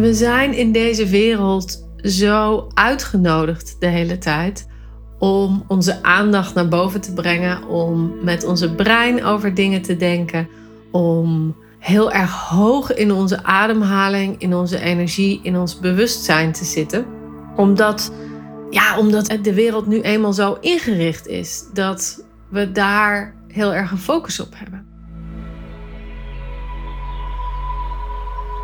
We zijn in deze wereld zo uitgenodigd de hele tijd om onze aandacht naar boven te brengen, om met onze brein over dingen te denken, om heel erg hoog in onze ademhaling, in onze energie, in ons bewustzijn te zitten. Omdat, ja, omdat de wereld nu eenmaal zo ingericht is dat we daar heel erg een focus op hebben.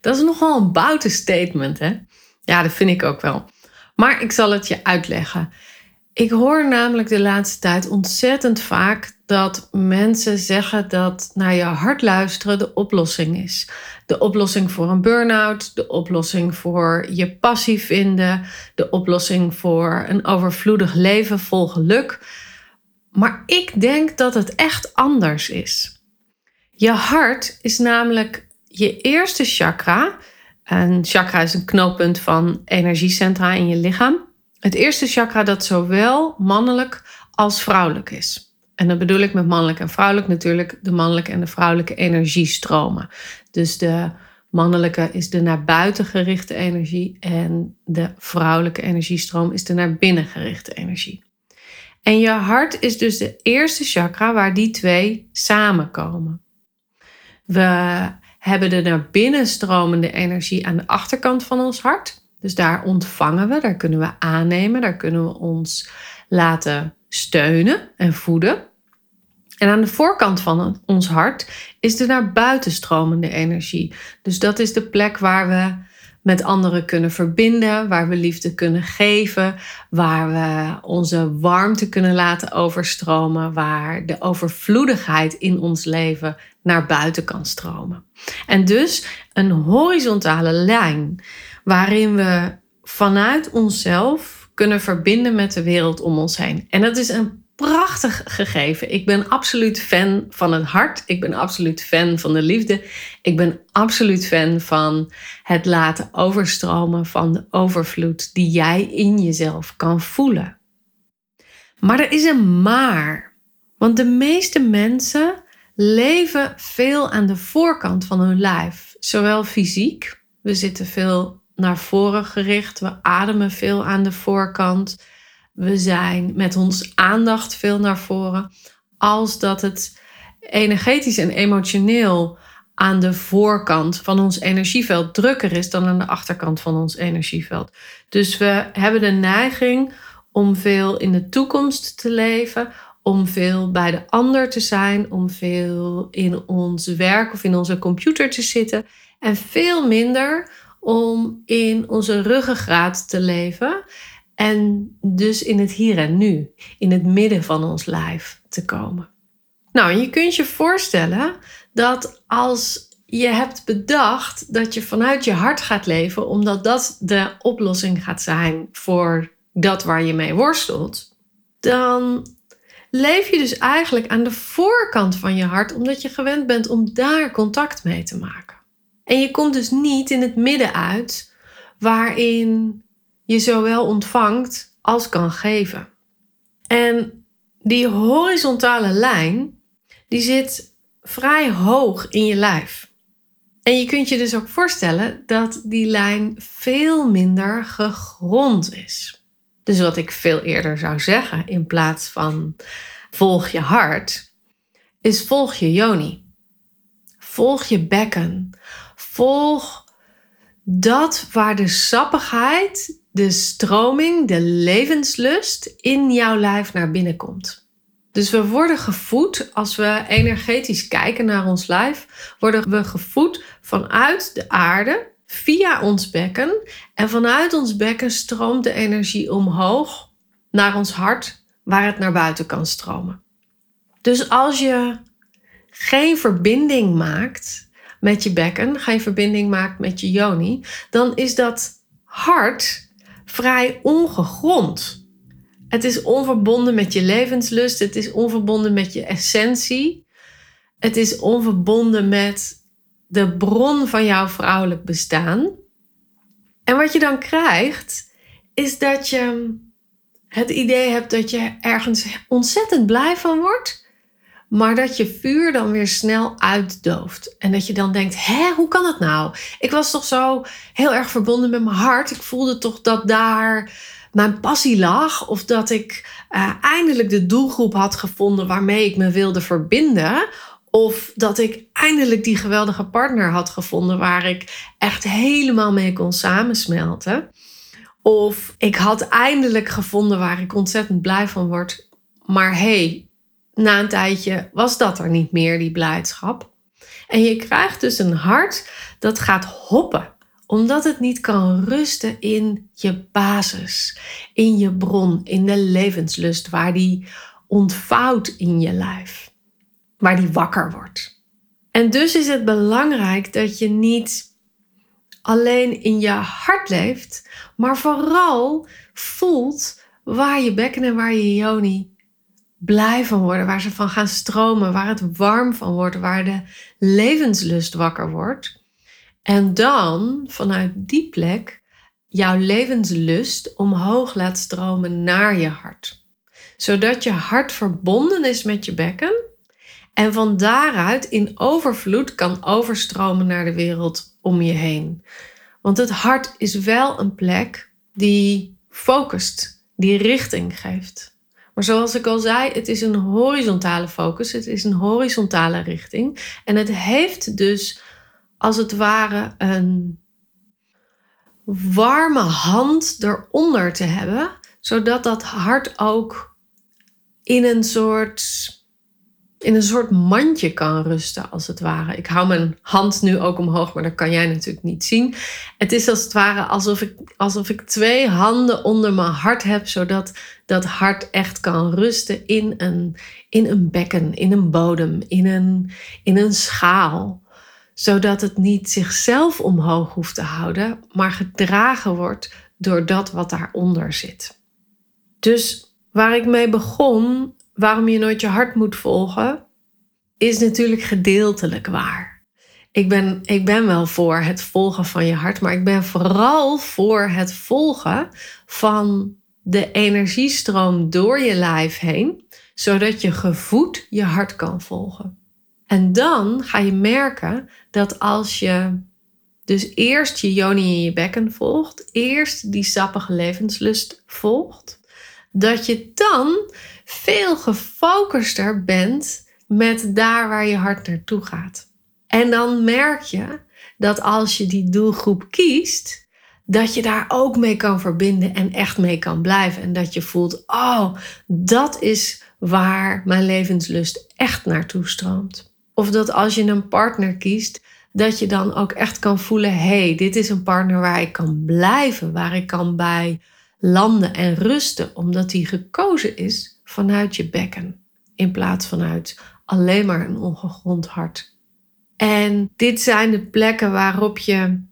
Dat is nogal een boute statement, hè? Ja, dat vind ik ook wel. Maar ik zal het je uitleggen. Ik hoor namelijk de laatste tijd ontzettend vaak dat mensen zeggen dat naar je hart luisteren de oplossing is. De oplossing voor een burn-out, de oplossing voor je passie vinden, de oplossing voor een overvloedig leven vol geluk. Maar ik denk dat het echt anders is. Je hart is namelijk je eerste chakra. Een chakra is een knooppunt van energiecentra in je lichaam. Het eerste chakra dat zowel mannelijk als vrouwelijk is. En dan bedoel ik met mannelijk en vrouwelijk natuurlijk de mannelijke en de vrouwelijke energiestromen. Dus de mannelijke is de naar buiten gerichte energie en de vrouwelijke energiestroom is de naar binnen gerichte energie. En je hart is dus de eerste chakra waar die twee samenkomen. We hebben de naar binnen stromende energie aan de achterkant van ons hart. Dus daar ontvangen we, daar kunnen we aannemen, daar kunnen we ons laten steunen en voeden. En aan de voorkant van ons hart is de naar buiten stromende energie. Dus dat is de plek waar we met anderen kunnen verbinden, waar we liefde kunnen geven, waar we onze warmte kunnen laten overstromen, waar de overvloedigheid in ons leven naar buiten kan stromen. En dus een horizontale lijn waarin we vanuit onszelf kunnen verbinden met de wereld om ons heen. En dat is een prachtig gegeven. Ik ben absoluut fan van het hart. Ik ben absoluut fan van de liefde. Ik ben absoluut fan van het laten overstromen van de overvloed die jij in jezelf kan voelen. Maar er is een maar. Want de meeste mensen leven veel aan de voorkant van hun lijf, zowel fysiek. We zitten veel naar voren gericht, we ademen veel aan de voorkant. We zijn met ons aandacht veel naar voren, als dat het energetisch en emotioneel aan de voorkant van ons energieveld drukker is dan aan de achterkant van ons energieveld. Dus we hebben de neiging om veel in de toekomst te leven, om veel bij de ander te zijn, om veel in ons werk of in onze computer te zitten en veel minder om in onze ruggengraat te leven en dus in het hier en nu, in het midden van ons lijf te komen. Nou, je kunt je voorstellen dat als je hebt bedacht dat je vanuit je hart gaat leven, omdat dat de oplossing gaat zijn voor dat waar je mee worstelt, dan leef je dus eigenlijk aan de voorkant van je hart, omdat je gewend bent om daar contact mee te maken. En je komt dus niet in het midden uit, waarin je zowel ontvangt als kan geven. En die horizontale lijn, die zit vrij hoog in je lijf. En je kunt je dus ook voorstellen dat die lijn veel minder gegrond is. Dus wat ik veel eerder zou zeggen in plaats van volg je hart, is volg je yoni. Volg je bekken. Volg dat waar de sappigheid de stroming, de levenslust in jouw lijf naar binnen komt. Dus we worden gevoed, als we energetisch kijken naar ons lijf, worden we gevoed vanuit de aarde, via ons bekken. En vanuit ons bekken stroomt de energie omhoog naar ons hart, waar het naar buiten kan stromen. Dus als je geen verbinding maakt met je bekken, geen verbinding maakt met je yoni, dan is dat hart vrij ongegrond. Het is onverbonden met je levenslust, het is onverbonden met je essentie. Het is onverbonden met de bron van jouw vrouwelijk bestaan. En wat je dan krijgt, is dat je het idee hebt dat je ergens ontzettend blij van wordt, maar dat je vuur dan weer snel uitdooft. En dat je dan denkt: hè, hoe kan dat nou? Ik was toch zo heel erg verbonden met mijn hart. Ik voelde toch dat daar mijn passie lag. Of dat ik uh, eindelijk de doelgroep had gevonden waarmee ik me wilde verbinden. Of dat ik eindelijk die geweldige partner had gevonden waar ik echt helemaal mee kon samensmelten. Of ik had eindelijk gevonden waar ik ontzettend blij van word. Maar hey, na een tijdje was dat er niet meer, die blijdschap. En je krijgt dus een hart dat gaat hoppen, omdat het niet kan rusten in je basis, in je bron, in de levenslust, waar die ontvouwt in je lijf, waar die wakker wordt. En dus is het belangrijk dat je niet alleen in je hart leeft, maar vooral voelt waar je bekken en waar je joni blij van worden, waar ze van gaan stromen, waar het warm van wordt, waar de levenslust wakker wordt. En dan vanuit die plek jouw levenslust omhoog laat stromen naar je hart. Zodat je hart verbonden is met je bekken en van daaruit in overvloed kan overstromen naar de wereld om je heen. Want het hart is wel een plek die focust, die richting geeft. Maar zoals ik al zei, het is een horizontale focus, het is een horizontale richting. En het heeft dus als het ware een warme hand eronder te hebben, zodat dat hart ook in een soort in een soort mandje kan rusten, als het ware. Ik hou mijn hand nu ook omhoog, maar dat kan jij natuurlijk niet zien. Het is als het ware alsof ik, alsof ik twee handen onder mijn hart heb, zodat dat hart echt kan rusten in een, in een bekken, in een bodem, in een, in een schaal. Zodat het niet zichzelf omhoog hoeft te houden, maar gedragen wordt door dat wat daaronder zit. Dus waar ik mee begon waarom je nooit je hart moet volgen, is natuurlijk gedeeltelijk waar. Ik ben, ik ben wel voor het volgen van je hart, maar ik ben vooral voor het volgen van de energiestroom door je lijf heen, zodat je gevoed je hart kan volgen. En dan ga je merken dat als je dus eerst je joni in je bekken volgt, eerst die sappige levenslust volgt, dat je dan veel gefocuster bent met daar waar je hart naartoe gaat. En dan merk je dat als je die doelgroep kiest, dat je daar ook mee kan verbinden en echt mee kan blijven. En dat je voelt, oh, dat is waar mijn levenslust echt naartoe stroomt. Of dat als je een partner kiest, dat je dan ook echt kan voelen, hey, dit is een partner waar ik kan blijven, waar ik kan bij landen en rusten, omdat die gekozen is vanuit je bekken in plaats vanuit alleen maar een ongegrond hart. En dit zijn de plekken waarop je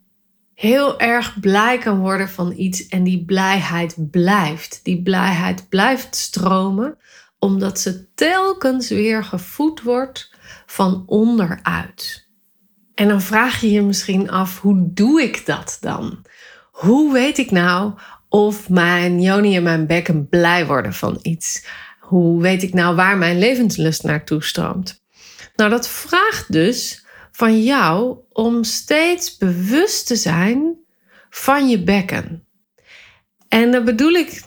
heel erg blij kan worden van iets en die blijheid blijft. Die blijheid blijft stromen omdat ze telkens weer gevoed wordt van onderuit. En dan vraag je je misschien af, hoe doe ik dat dan? Hoe weet ik nou of mijn joni en mijn bekken blij worden van iets? Hoe weet ik nou waar mijn levenslust naartoe stroomt? Nou, dat vraagt dus van jou om steeds bewust te zijn van je bekken. En dan bedoel ik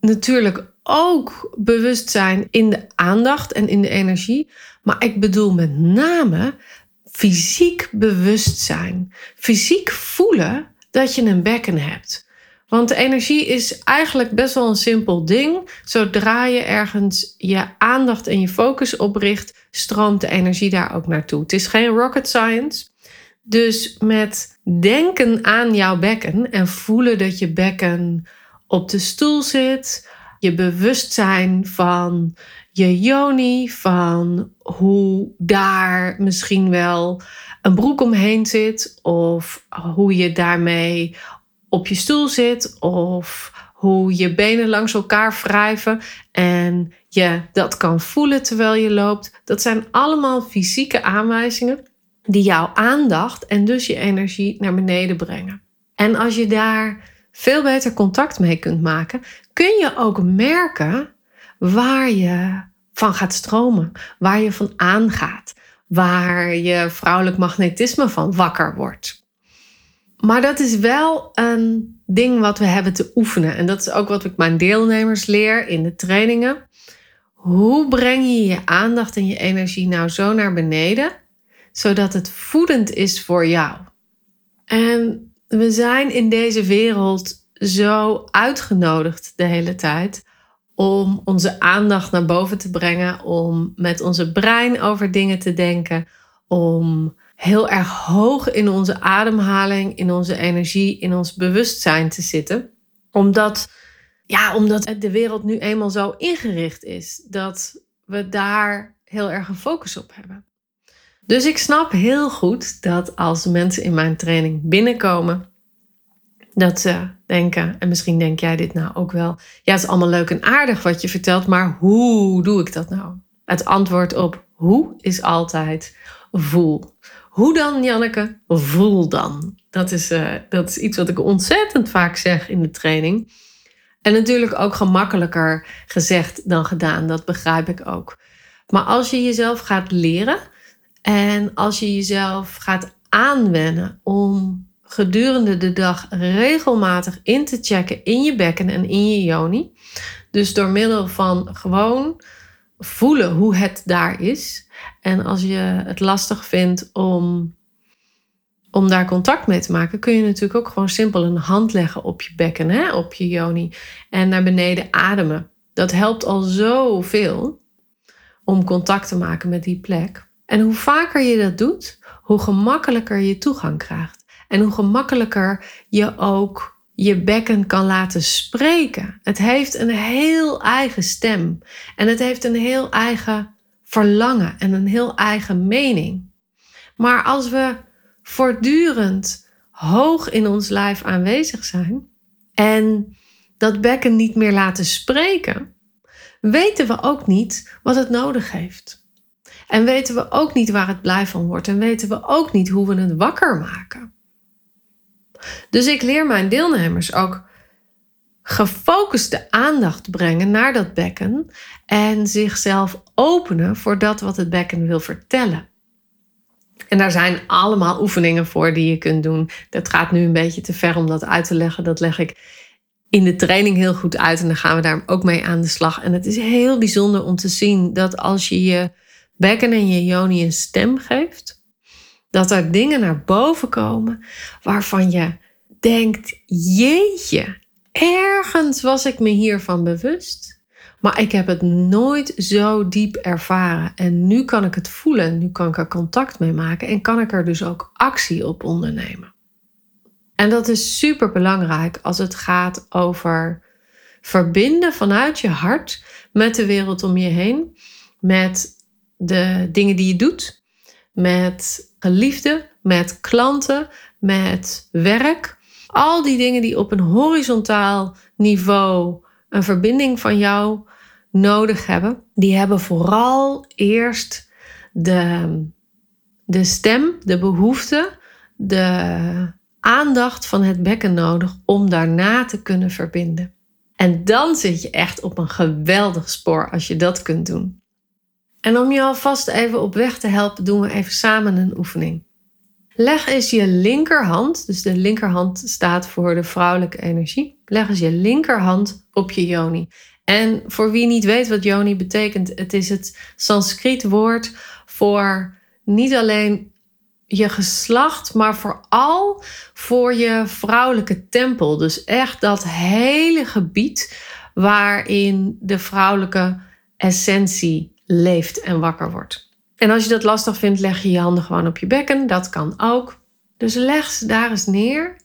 natuurlijk ook bewust zijn in de aandacht en in de energie, maar ik bedoel met name fysiek bewust zijn. Fysiek voelen dat je een bekken hebt. Want energie is eigenlijk best wel een simpel ding. Zodra je ergens je aandacht en je focus op richt, stroomt de energie daar ook naartoe. Het is geen rocket science. Dus met denken aan jouw bekken en voelen dat je bekken op de stoel zit, je bewustzijn van je yoni, van hoe daar misschien wel een broek omheen zit, of hoe je daarmee op je stoel zit, of hoe je benen langs elkaar wrijven en je dat kan voelen terwijl je loopt. Dat zijn allemaal fysieke aanwijzingen die jouw aandacht en dus je energie naar beneden brengen. En als je daar veel beter contact mee kunt maken, kun je ook merken waar je van gaat stromen, waar je van aangaat, waar je vrouwelijk magnetisme van wakker wordt. Maar dat is wel een ding wat we hebben te oefenen. En dat is ook wat ik mijn deelnemers leer in de trainingen. Hoe breng je je aandacht en je energie nou zo naar beneden, zodat het voedend is voor jou? En we zijn in deze wereld zo uitgenodigd de hele tijd om onze aandacht naar boven te brengen, om met onze brein over dingen te denken, om heel erg hoog in onze ademhaling, in onze energie, in ons bewustzijn te zitten. Omdat, ja, omdat de wereld nu eenmaal zo ingericht is dat we daar heel erg een focus op hebben. Dus ik snap heel goed dat als mensen in mijn training binnenkomen, dat ze denken, en misschien denk jij dit nou ook wel, ja, het is allemaal leuk en aardig wat je vertelt, maar hoe doe ik dat nou? Het antwoord op hoe is altijd voel. Hoe dan, Janneke? Voel dan. Dat is, uh, dat is iets wat ik ontzettend vaak zeg in de training. En natuurlijk ook gemakkelijker gezegd dan gedaan, dat begrijp ik ook. Maar als je jezelf gaat leren en als je jezelf gaat aanwennen om gedurende de dag regelmatig in te checken in je bekken en in je yoni. Dus door middel van gewoon voelen hoe het daar is. En als je het lastig vindt om, om daar contact mee te maken, kun je natuurlijk ook gewoon simpel een hand leggen op je bekken, hè, op je yoni. En naar beneden ademen. Dat helpt al zoveel om contact te maken met die plek. En hoe vaker je dat doet, hoe gemakkelijker je toegang krijgt. En hoe gemakkelijker je ook je bekken kan laten spreken. Het heeft een heel eigen stem. En het heeft een heel eigen verlangen en een heel eigen mening. Maar als we voortdurend hoog in ons lijf aanwezig zijn en dat bekken niet meer laten spreken, weten we ook niet wat het nodig heeft. En weten we ook niet waar het blij van wordt en weten we ook niet hoe we het wakker maken. Dus ik leer mijn deelnemers ook gefocuste aandacht brengen naar dat bekken en zichzelf openen voor dat wat het bekken wil vertellen. En daar zijn allemaal oefeningen voor die je kunt doen. Dat gaat nu een beetje te ver om dat uit te leggen. Dat leg ik in de training heel goed uit en dan gaan we daar ook mee aan de slag. En het is heel bijzonder om te zien dat als je je bekken en je yoni een stem geeft, dat er dingen naar boven komen waarvan je denkt: jeetje, ergens was ik me hiervan bewust. Maar ik heb het nooit zo diep ervaren. En nu kan ik het voelen. Nu kan ik er contact mee maken. En kan ik er dus ook actie op ondernemen. En dat is super belangrijk als het gaat over verbinden vanuit je hart met de wereld om je heen. Met de dingen die je doet. Met geliefden, met klanten, met werk. Al die dingen die op een horizontaal niveau een verbinding van jou nodig hebben, die hebben vooral eerst de, de stem, de behoefte, de aandacht van het bekken nodig om daarna te kunnen verbinden. En dan zit je echt op een geweldig spoor als je dat kunt doen. En om je alvast even op weg te helpen, doen we even samen een oefening. Leg eens je linkerhand, dus de linkerhand staat voor de vrouwelijke energie. Leg eens je linkerhand op je yoni. En voor wie niet weet wat yoni betekent, het is het Sanskriet woord voor niet alleen je geslacht, maar vooral voor je vrouwelijke tempel. Dus echt dat hele gebied waarin de vrouwelijke essentie leeft en wakker wordt. En als je dat lastig vindt, leg je je handen gewoon op je bekken. Dat kan ook. Dus leg ze daar eens neer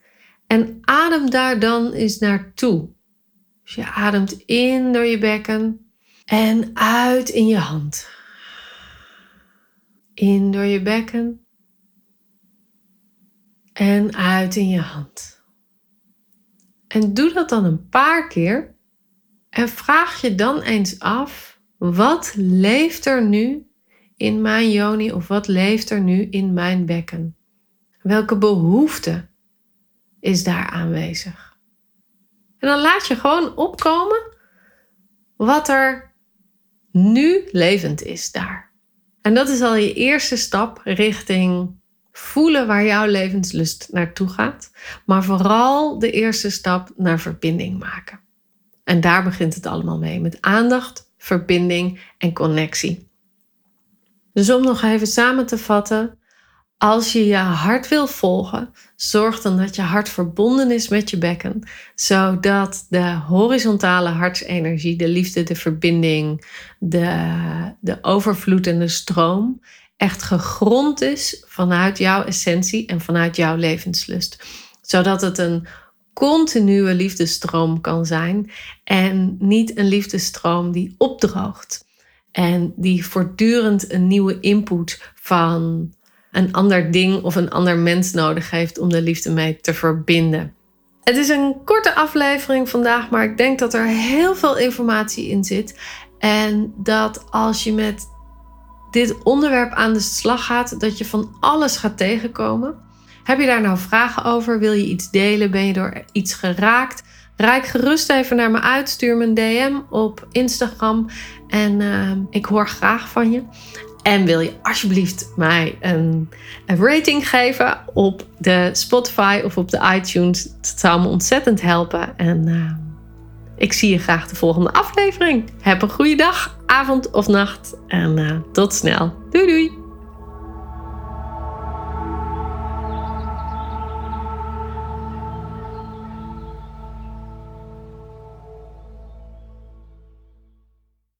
en adem daar dan eens naartoe. Dus je ademt in door je bekken en uit in je hand. In door je bekken en uit in je hand. En doe dat dan een paar keer en vraag je dan eens af: wat leeft er nu in mijn yoni of wat leeft er nu in mijn bekken? Welke behoefte is daar aanwezig? En dan laat je gewoon opkomen wat er nu levend is daar. En dat is al je eerste stap richting voelen waar jouw levenslust naartoe gaat, maar vooral de eerste stap naar verbinding maken. En daar begint het allemaal mee, met aandacht, verbinding en connectie. Dus om nog even samen te vatten, als je je hart wil volgen, zorg dan dat je hart verbonden is met je bekken, zodat de horizontale hartsenergie, de liefde, de verbinding, de, de overvloedende stroom echt gegrond is vanuit jouw essentie en vanuit jouw levenslust. Zodat het een continue liefdestroom kan zijn en niet een liefdestroom die opdroogt en die voortdurend een nieuwe input van een ander ding of een ander mens nodig heeft om de liefde mee te verbinden. Het is een korte aflevering vandaag, maar ik denk dat er heel veel informatie in zit. En dat als je met dit onderwerp aan de slag gaat, dat je van alles gaat tegenkomen. Heb je daar nou vragen over? Wil je iets delen? Ben je door iets geraakt? Raak gerust even naar me uit. Stuur me een DM op Instagram. En uh, ik hoor graag van je. En wil je alsjeblieft mij een, een, rating geven op de Spotify of op de iTunes? Dat zou me ontzettend helpen. En uh, ik zie je graag de volgende aflevering. Heb een goede dag, avond of nacht. En uh, tot snel. Doei doei.